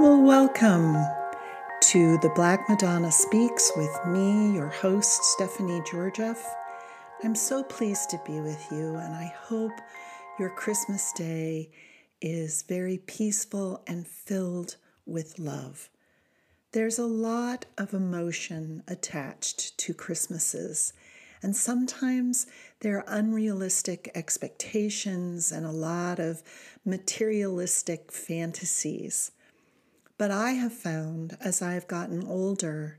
Well, welcome to the Black Madonna Speaks with me, your host, Stephanie Georgieff. I'm so pleased to be with you, and I hope your Christmas day is very peaceful and filled with love. There's a lot of emotion attached to Christmases, and sometimes there are unrealistic expectations and a lot of materialistic fantasies. But I have found as I've gotten older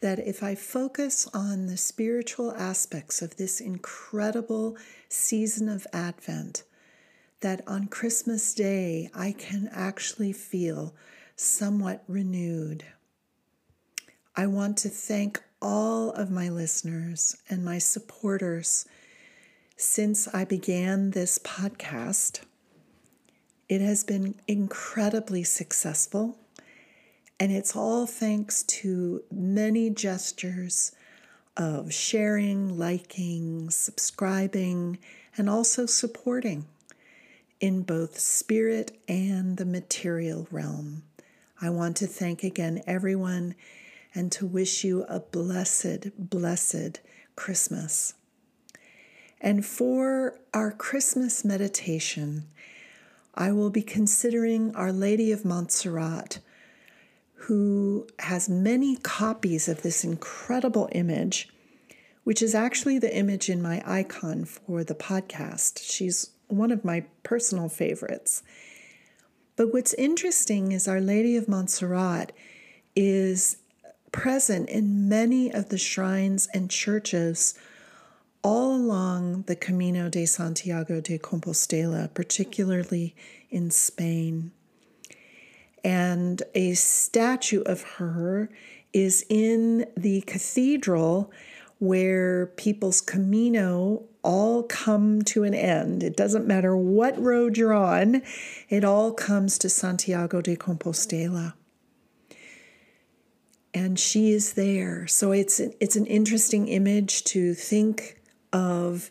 that if I focus on the spiritual aspects of this incredible season of Advent, that on Christmas Day I can actually feel somewhat renewed. I want to thank all of my listeners and my supporters since I began this podcast. It has been incredibly successful, and it's all thanks to many gestures of sharing, liking, subscribing, and also supporting in both spirit and the material realm. I want to thank again everyone and to wish you a blessed, blessed Christmas. And for our Christmas meditation, I will be considering Our Lady of Montserrat, who has many copies of this incredible image, which is actually the image in my icon for the podcast. She's one of my personal favorites. But what's interesting is Our Lady of Montserrat is present in many of the shrines and churches all along the Camino de Santiago de Compostela, particularly in Spain. And a statue of her is in the cathedral where people's Camino all come to an end. It doesn't matter what road you're on, it all comes to Santiago de Compostela. And she is there. So it's it's an interesting image to think of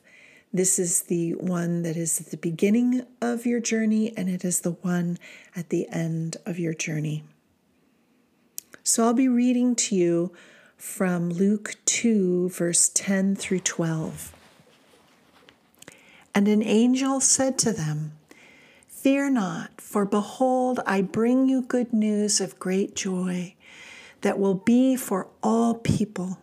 this is the one that is at the beginning of your journey, and it is the one at the end of your journey. So I'll be reading to you from Luke 2, verse 10 through 12. And an angel said to them, Fear not, for behold, I bring you good news of great joy that will be for all people.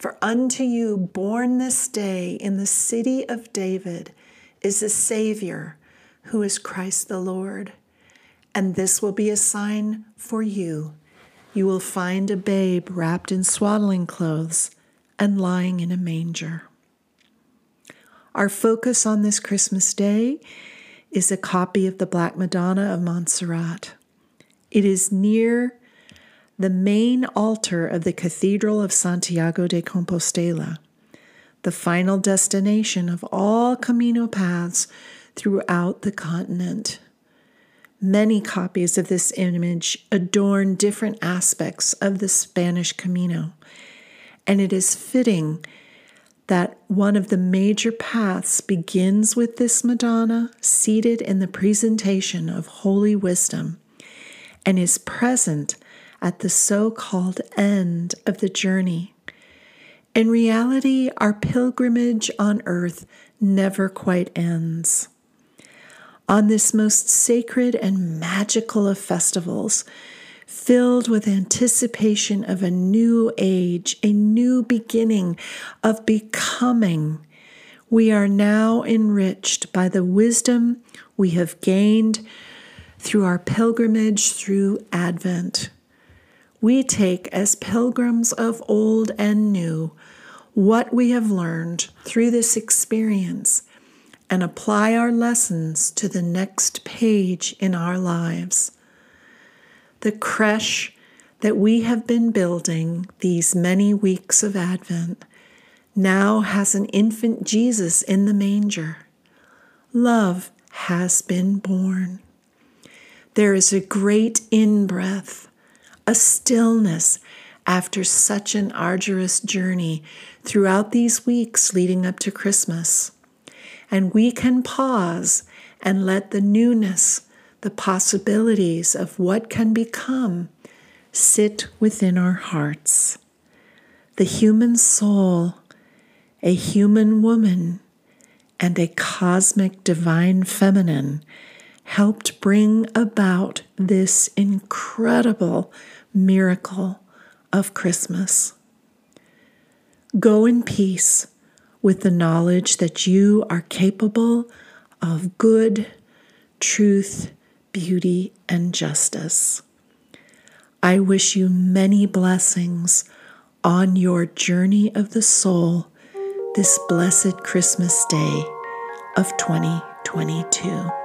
For unto you, born this day in the city of David, is a Savior who is Christ the Lord. And this will be a sign for you. You will find a babe wrapped in swaddling clothes and lying in a manger. Our focus on this Christmas day is a copy of the Black Madonna of Montserrat. It is near the main altar of the Cathedral of Santiago de Compostela, the final destination of all Camino paths throughout the continent. Many copies of this image adorn different aspects of the Spanish Camino, and it is fitting that one of the major paths begins with this Madonna seated in the presentation of holy wisdom and is present at the so called end of the journey. In reality, our pilgrimage on earth never quite ends. On this most sacred and magical of festivals, filled with anticipation of a new age, a new beginning of becoming, we are now enriched by the wisdom we have gained through our pilgrimage through Advent we take as pilgrims of old and new what we have learned through this experience and apply our lessons to the next page in our lives. The creche that we have been building these many weeks of Advent now has an infant Jesus in the manger. Love has been born. There is a great in breath a stillness after such an arduous journey throughout these weeks leading up to Christmas. And we can pause and let the newness, the possibilities of what can become sit within our hearts. The human soul, a human woman, and a cosmic divine feminine helped bring about this incredible miracle of Christmas. Go in peace with the knowledge that you are capable of good, truth, beauty, and justice. I wish you many blessings on your journey of the soul this blessed Christmas day of 2022.